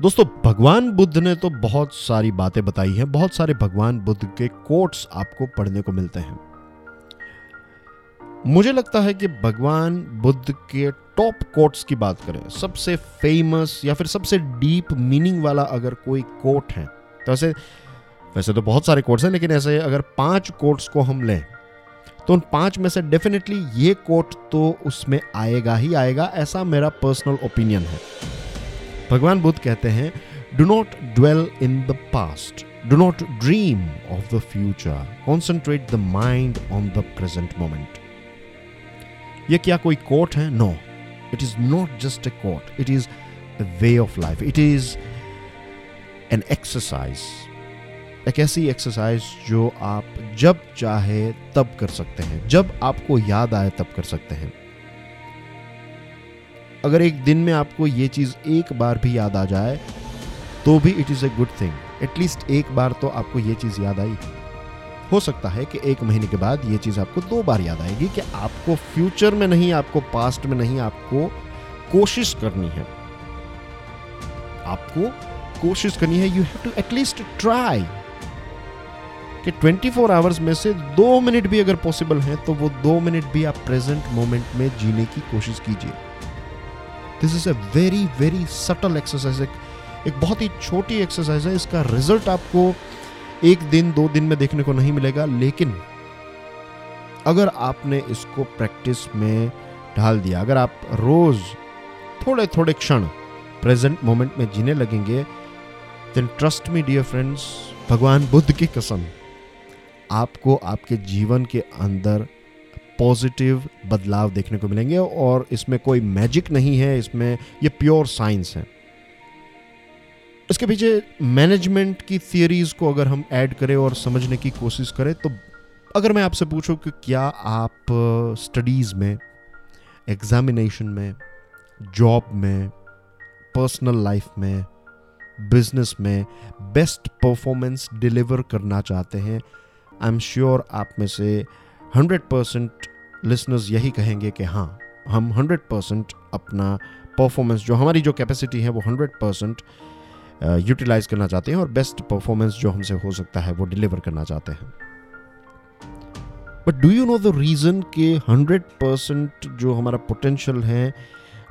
दोस्तों, भगवान बुद्ध ने तो बहुत सारी बातें बताई हैं। बहुत सारे भगवान बुद्ध के कोट्स आपको पढ़ने को मिलते हैं। मुझे लगता है कि भगवान बुद्ध के टॉप कोट्स की बात करें, सबसे फ़ेमस या फिर सबसे डीप मीनिंग वाला अगर कोई कोट है तो ऐसे, वैसे तो बहुत सारे कोट्स हैं, लेकिन ऐसे अगर पाँच कोट्स को हम लें तो उन पाँच में से डेफिनेटली ये कोट तो उसमें आएगा ही आएगा, ऐसा मेरा पर्सनल ओपिनियन है। भगवान बुद्ध कहते हैं do not dwell in the past do not dream of the future concentrate the mind on the present moment ये क्या कोई कोट है? No it is not just a quote it is a way of life it is an exercise एक ऐसी exercise जो आप जब चाहे तब कर सकते हैं। जब आपको याद आए तब कर सकते हैं। अगर एक दिन में आपको ये चीज़ एक बार भी याद आ जाए तो भी it is a good thing at least एक बार तो आपको ये चीज़ याद आई हो सकता है कि एक महीने के बाद ये चीज़ आपको दो बार याद आएगी कि आपको फ्यूचर में नहीं, आपको पास्ट में नहीं, आपको कोशिश करनी है। आपको कोशिश करनी है you have to at least try कि 24 फोर आवर्स में से दो मिनट भी अगर पॉसिबल है तो वो दो मिनट भी आप प्रेजेंट मोमेंट में जीने की कोशिश कीजिए। This is a very very subtle exercise एक, एक बहुत ही छोटी एक्सरसाइज है। इसका रिज़ल्ट आपको एक दिन दो दिन में देखने को नहीं मिलेगा लेकिन अगर आपने इसको प्रैक्टिस में ढाल दिया अगर आप रोज थोड़े थोड़े क्षण प्रेजेंट मोमेंट में जीने लगेंगे then trust me dear friends भगवान बुद्ध की कसम आपको आपके जीवन के अंदर पॉजिटिव बदलाव देखने को मिलेंगे और इसमें कोई मैजिक नहीं है, इसमें ये प्योर साइंस है। इसके पीछे मैनेजमेंट की थियरीज को अगर हम ऐड करें और समझने की कोशिश करें तो अगर मैं आपसे पूछूँ कि क्या आप स्टडीज़ में एग्जामिनेशन में जॉब में पर्सनल लाइफ में बिज़नेस में बेस्ट परफॉर्मेंस डिलीवर करना चाहते हैं आई एम श्योर आप में से हंड्रेड परसेंट लिसनर्स यही कहेंगे कि हाँ हम हंड्रेड परसेंट अपना परफॉर्मेंस जो हमारी जो कैपेसिटी है, वो हंड्रेड परसेंट यूटिलाइज करना चाहते हैं और बेस्ट परफॉर्मेंस जो हमसे हो सकता है, वो डिलीवर करना चाहते हैं। But do you know the reason कि हंड्रेड परसेंट जो हमारा पोटेंशियल है,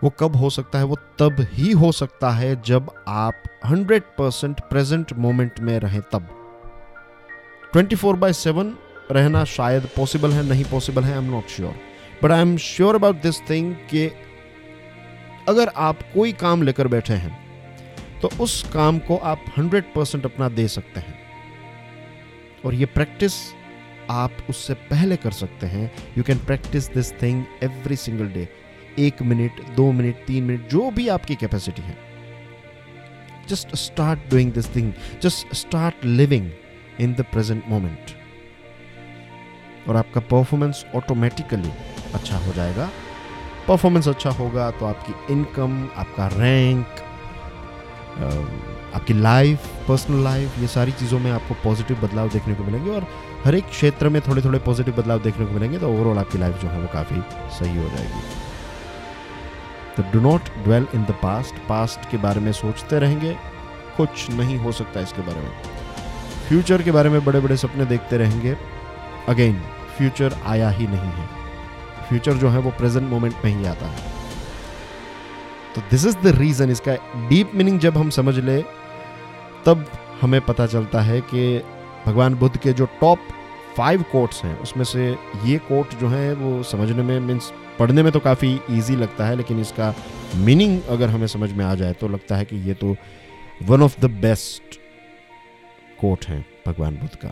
वो कब हो सकता है? वो तब ही हो सकता है जब आप हंड्रेड परसेंट प्रेजेंट मोमेंट में रहें, तब। ट्वेंटी फोर बाय सेवन रहना शायद पॉसिबल है, नहीं पॉसिबल है I am not sure but I am sure about this thing कि अगर आप कोई काम लेकर बैठे हैं तो उस काम को आप हंड्रेड परसेंट अपना दे सकते हैं। और ये प्रैक्टिस आप उससे पहले कर सकते हैं। You can practice this thing every single day एक मिनट दो मिनट तीन मिनट जो भी आपकी कैपेसिटी है। Just start doing this thing just start living in the present moment और आपका परफॉर्मेंस ऑटोमेटिकली अच्छा हो जाएगा। परफॉर्मेंस अच्छा होगा तो आपकी इनकम आपका रैंक आपकी लाइफ पर्सनल लाइफ ये सारी चीज़ों में आपको पॉजिटिव बदलाव देखने को मिलेंगे और हर एक क्षेत्र में थोड़े थोड़े पॉजिटिव बदलाव देखने को मिलेंगे तो ओवरऑल आपकी लाइफ जो है वो काफ़ी सही हो जाएगी। तो do not dwell in the past past के बारे में सोचते रहेंगे। कुछ नहीं हो सकता इसके बारे में। फ्यूचर के बारे में बड़े बड़े सपने देखते रहेंगे। अगेन फ्यूचर आया ही नहीं है। फ्यूचर जो है वो प्रेजेंट मोमेंट में ही आता है। तो दिस इज़ द रीजन इसका डीप मीनिंग जब हम समझ ले, तब हमें पता चलता है कि भगवान बुद्ध के जो टॉप फाइव कोट्स हैं, उसमें से ये कोट जो है, वो समझने में मीन्स पढ़ने में तो काफ़ी इजी लगता है, लेकिन इसका मीनिंग अगर हमें समझ में आ जाए तो लगता है कि ये तो one of the best quote है भगवान बुद्ध का।